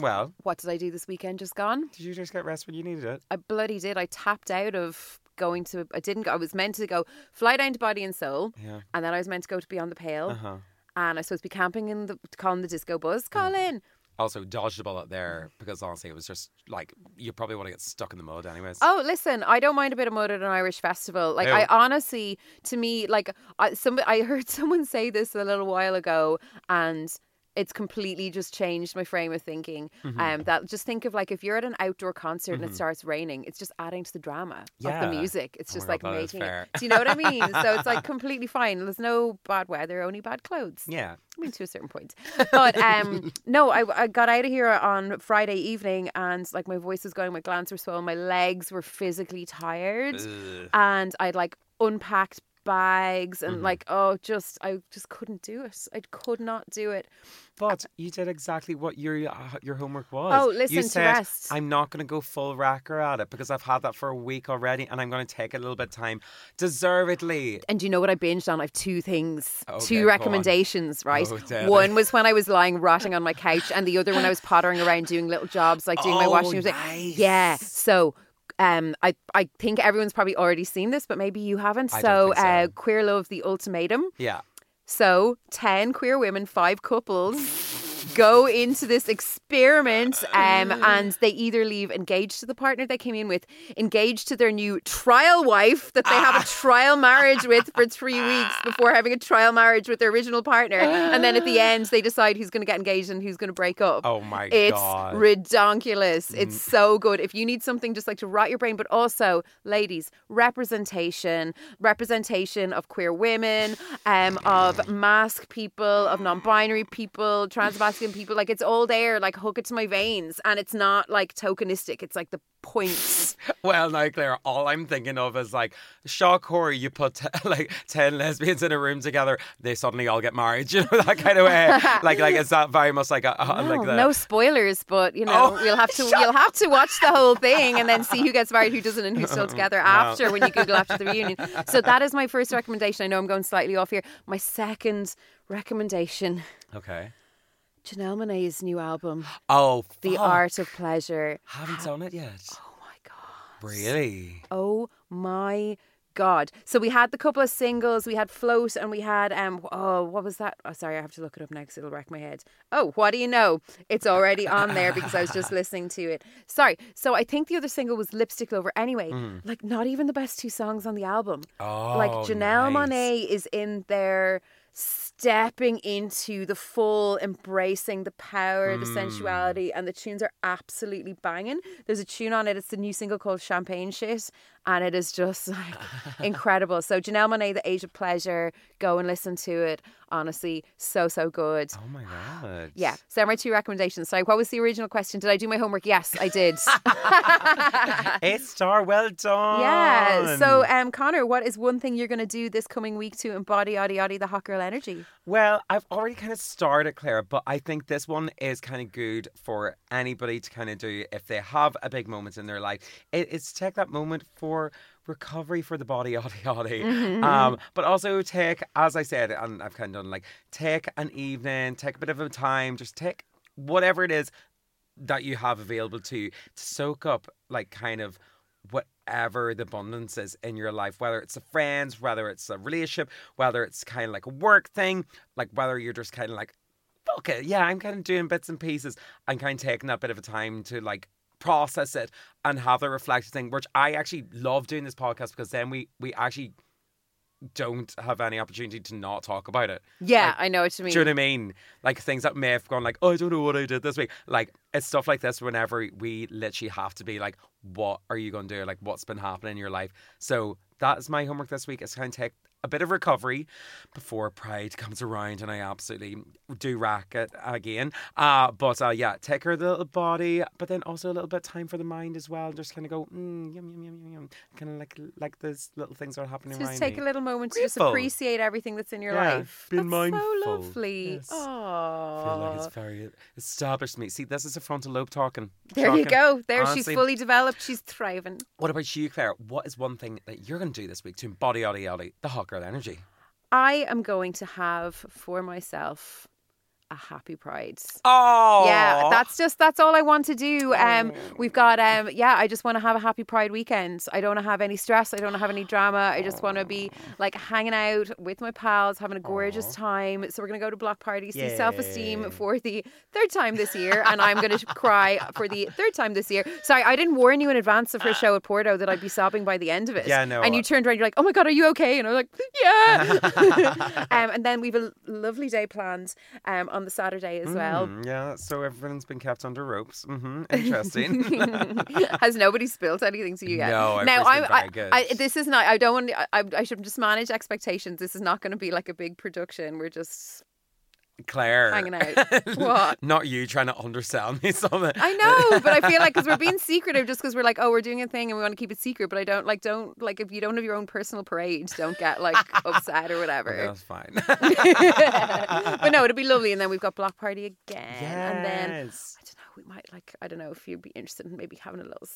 Well, What did I do this weekend? Just gone. did you just get rest when you needed it? I bloody did. I tapped out of going to. I didn't go. I was meant to go fly down to Body and Soul, Yeah. and then I was meant to go to Beyond the Pale. Uh huh. and I was supposed to be camping in the calling the disco buzz. Colin. Also, dodged the bullet there because honestly, it was just like you probably want to get stuck in the mud, anyways. Oh, listen, I don't mind a bit of mud at an Irish festival. Like, Ew. I honestly, to me, like, I, some, I heard someone say this a little while ago, and it's completely just changed my frame of thinking. Mm-hmm. Um, that just think of like if you're at an outdoor concert and it starts raining, it's just adding to the drama of the music. It's Oh just like God, making it. Do you know what I mean? so it's like completely fine. There's no bad weather, only bad clothes. Yeah. I mean, to a certain point. But um, no, I, I got out of here on Friday evening and like my voice was going, my glands were swollen, my legs were physically tired, Ugh. and I'd like unpacked bags Mm-hmm. and like oh just I just couldn't do it. I could not do it. But you did exactly what your uh, your homework was. Oh, you listen, to rest. I'm not going to go full racker at it because I've had that for a week already, and I'm going to take a little bit of time, deservedly. And do you know what I binged on? I have two things, Okay, two on. recommendations, right? Oh. One was when I was lying rotting on my couch, and the other when I was pottering around doing little jobs, like doing my Oh, washing. nice. Yeah. So. Um, I I think everyone's probably already seen this, but maybe you haven't. So, so. Uh, Queer Love: The Ultimatum. Yeah. So, 10 queer women, five couples go into this experiment um, and they either leave engaged to the partner they came in with, engaged to their new trial wife that they have a trial marriage with for three weeks before having a trial marriage with their original partner. And then at the end, they decide who's going to get engaged and who's going to break up. Oh my It's god. It's redonkulous. It's so good. If you need something just like to rot your brain, but also, ladies, representation, representation of queer women, um, of masc people, of non-binary people, trans-masculine people. Like it's all there. Like hook it to my veins, and it's not like tokenistic. It's like the points. Well, now, Claire, all I'm thinking of is like Shaw Corey. You put t- like ten lesbians in a room together, they suddenly all get married. You know that kind of way. like, like is that very much like a uh, No, like the no spoilers, but you know Oh, you'll have to you'll have to watch the whole thing and then see who gets married, who doesn't, and who's still together after when you Google after the reunion. So that is my first recommendation. I know I'm going slightly off here. My second recommendation: Okay. Janelle Monae's new album, Oh, The. Art of Pleasure. Haven't done it yet. Oh my god! Really? Oh my God. So we had the couple of singles. We had Float and we had um oh what was that? Oh sorry, I have to look it up next. It'll wreck my head. Oh, what do you know? It's already on there because I was just listening to it. Sorry. So I think the other single was Lipstick Lover. Anyway, like not even the best two songs on the album. Oh, like Janelle nice. Monae is in there stepping into the full embracing the power Hmm. the sensuality and the tunes are absolutely banging there's a tune on it it's the new single called champagne shit and it is just like incredible. So Janelle Monae the age of pleasure go and listen to it. Honestly so so good. Oh my god. yeah. So my two recommendations. Sorry what was the original question? Did I do my homework? Yes I did. A star, well done. yeah. So um Conor what is one thing you're going to do this coming week to embody yaddy yaddy the hot girl energy Well, I've already kind of started, Claire, but I think this one is kind of good for anybody to kind of do if they have a big moment in their life. It, it's take that moment for recovery for the body, yaddy yaddy. Um, but also take, as I said, and I've kind of done like, take an evening, take a bit of a time, just take whatever it is that you have available to you to soak up, like, kind of whatever the abundance is in your life, whether it's a friends, whether it's a relationship, whether it's kind of like a work thing, like whether you're just kind of like, fuck it, yeah, I'm kind of doing bits and pieces and kind of taking that bit of a time to like process it and have the reflective thing, which I actually love doing this podcast because then we we actually don't have any opportunity to not talk about it. yeah Like, I know what you mean do you know what I mean? Like things that may have gone like, oh, I don't know what I did this week. Like it's stuff like this whenever we literally have to be like, what are you going to do? Like what's been happening in your life? So that is my homework this week. Is kind of take a bit of recovery before Pride comes around and I absolutely do rack it again. Uh, but uh, yeah, take her the little body, but then also a little bit time for the mind as well. Just kind of go, mm, yum, yum, yum, yum, yum. Kind of like like those little things that are happening just around take me. a little moment to just appreciate everything that's in your Yeah, life. being that's mindful. so lovely. Yes. I feel like Oh, it's very established me. See, this is a frontal lobe talking. there you go. There, she's fully developed. She's thriving. What about you, Claire? What is one thing that you're going to do this week to embody yaddy yaddy, the hot girl energy? I am going to have for myself a happy pride. Oh, Yeah, that's just that's all I want to do. Um, we've got um, yeah, I just want to have a happy Pride weekend. I don't want to have any stress. I don't want to have any drama. I just want to be like hanging out with my pals, having a gorgeous time. So we're gonna go to block parties, see Self Esteem for the third time this year, and I'm gonna cry for the third time this year. Sorry, I didn't warn you in advance of her show at Porto that I'd be sobbing by the end of it. Yeah, no, And you turned around, you're like, "Oh my god, are you okay?" And I was like, "Yeah." um, and then we've a lovely day planned um, on the Saturday as well. Mm, yeah, so everyone's been kept under ropes. Mm-hmm. Interesting. Has nobody spilled anything to you yet? No, now I, good. I, this is not. I don't want. I, I I should just manage expectations. This is not going to be like a big production. We're just Claire. hanging out. what? Not you trying to undersell me something. I know, but I feel like because we're being secretive, just because we're like, oh, we're doing a thing and we want to keep it secret. But I don't like, don't like if you don't have your own personal parade, don't get like upset or Okay, whatever. that's fine. but no, it'd be lovely. And then we've got block party again, Yes. and then I don't know. We might like. I don't know if you'd be interested in maybe having a little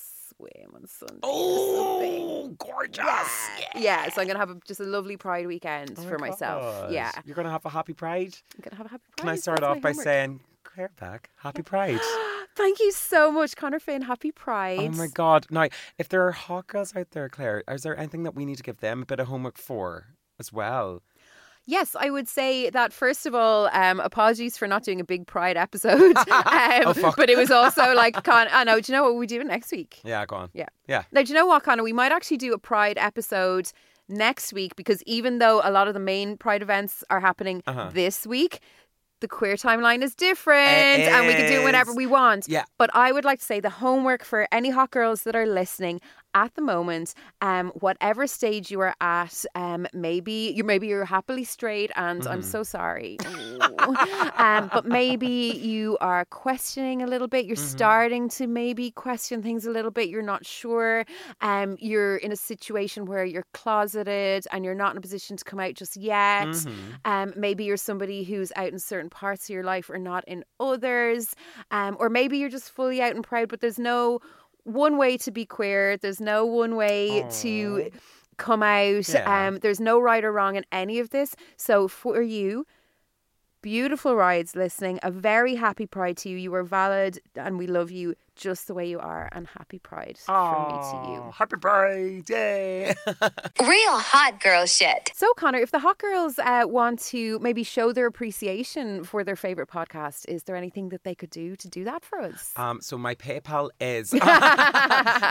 on Sunday. Oh, gorgeous. Yeah, so I'm gonna have a, just a lovely Pride weekend Oh for myself. Yeah, You're going to have a happy pride? I'm gonna have a happy Pride. Can I start That's off by homework. saying, Claire back, happy pride? Thank you so much, Conor Finn. Happy oh Pride. Oh my God. Now, if there are hot girls out there, Claire, is there anything that we need to give them a bit of homework for as well? Yes, I would say that first of all, um, apologies for not doing a big Pride episode. um, Oh. But it was also like, Con- I know. Do you know what we do next week? Yeah, go on. Yeah. Yeah. Now, do you know what, Conor? We might actually do a Pride episode next week because even though a lot of the main Pride events are happening Uh-huh. this week, the queer timeline is different It and we can do whatever we want. Yeah. But I would like to say the homework for any hot girls that are listening at the moment, um, whatever stage you are at, um, maybe you maybe you're happily straight, and I'm Mm-hmm. so sorry. Um, but maybe you are questioning a little bit. You're Mm-hmm. starting to maybe question things a little bit. You're not sure. Um, you're in a situation where you're closeted and you're not in a position to come out just yet. Mm-hmm. Um, maybe you're somebody who's out in certain parts of your life or not in others. Um, or maybe you're just fully out and proud, but there's no one way to be queer. There's no one way to come out. Yeah. Um, there's no right or wrong in any of this. So for you, beautiful rides listening, a very happy pride to you. You are valid and we love you. Just the way you are, and happy Pride from me to you. Happy Pride! Yay! Real hot girl shit. So, Conor, if the hot girls uh, want to maybe show their appreciation for their favorite podcast, is there anything that they could do to do that for us? Um, so my PayPal is.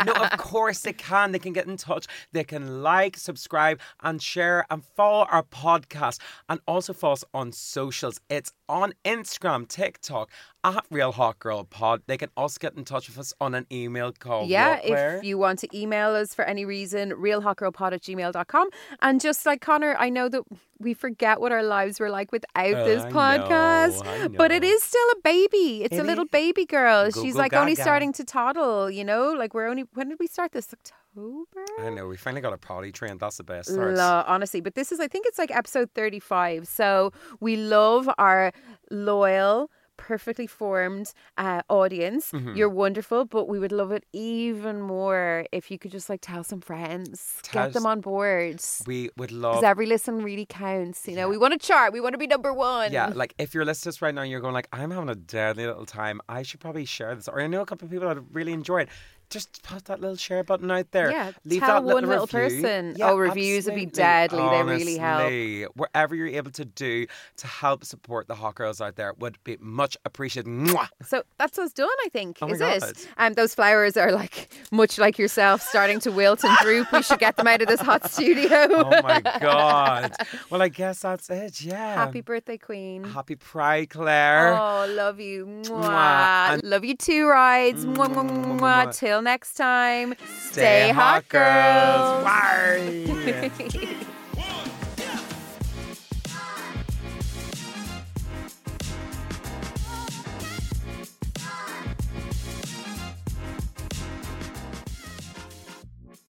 no, of course they can. They can get in touch. They can like, subscribe, and share and follow our podcast. And also follow us on socials. It's on Instagram, TikTok, at Real Hot Girl Pod. They can also get in touch with us on an email called yeah, what, where? if you want to email us for any reason, realhotgirlpod at gmail.com. And just like Conor, I know that we forget what our lives were like without Oh, this I podcast. know, But it is still a baby. It's a little is. baby girl. Go, She's like only starting to toddle, you know? Like we're only when did we start this? October? I know, we finally got a potty train. That's the best. La, honestly, but this is I think it's like episode 35. So we love our loyal perfectly formed uh, audience Mm-hmm. you're wonderful but we would love it even more if you could just like tell some friends Tell get them on board We would love because every listen really counts you know we want to chart we want to be number one Yeah, like if you're listening right now and you're going like, I'm having a deadly little time, I should probably share this. Or I know a couple of people that really enjoy it. Just put that little share button out there. Yeah, Leave tell that one little review. person. Yeah, Oh, reviews would be absolutely. deadly. They really help. Honestly, Whatever you're able to do to help support the hot girls out there would be much appreciated. Mwah! so that's us done I think Oh my is God. it um, those flowers are like much like yourself starting to wilt and droop we should get them out of this hot studio Oh my god. Well, I guess that's it. Yeah. happy birthday queen Happy Pride, Claire. Oh, love you. Mwah. Mwah. And- Love you too, rides. Mwah, mwah, mwah, Mwah, mwah. mwah. Till next time. Stay hot, girls. girls. Bye.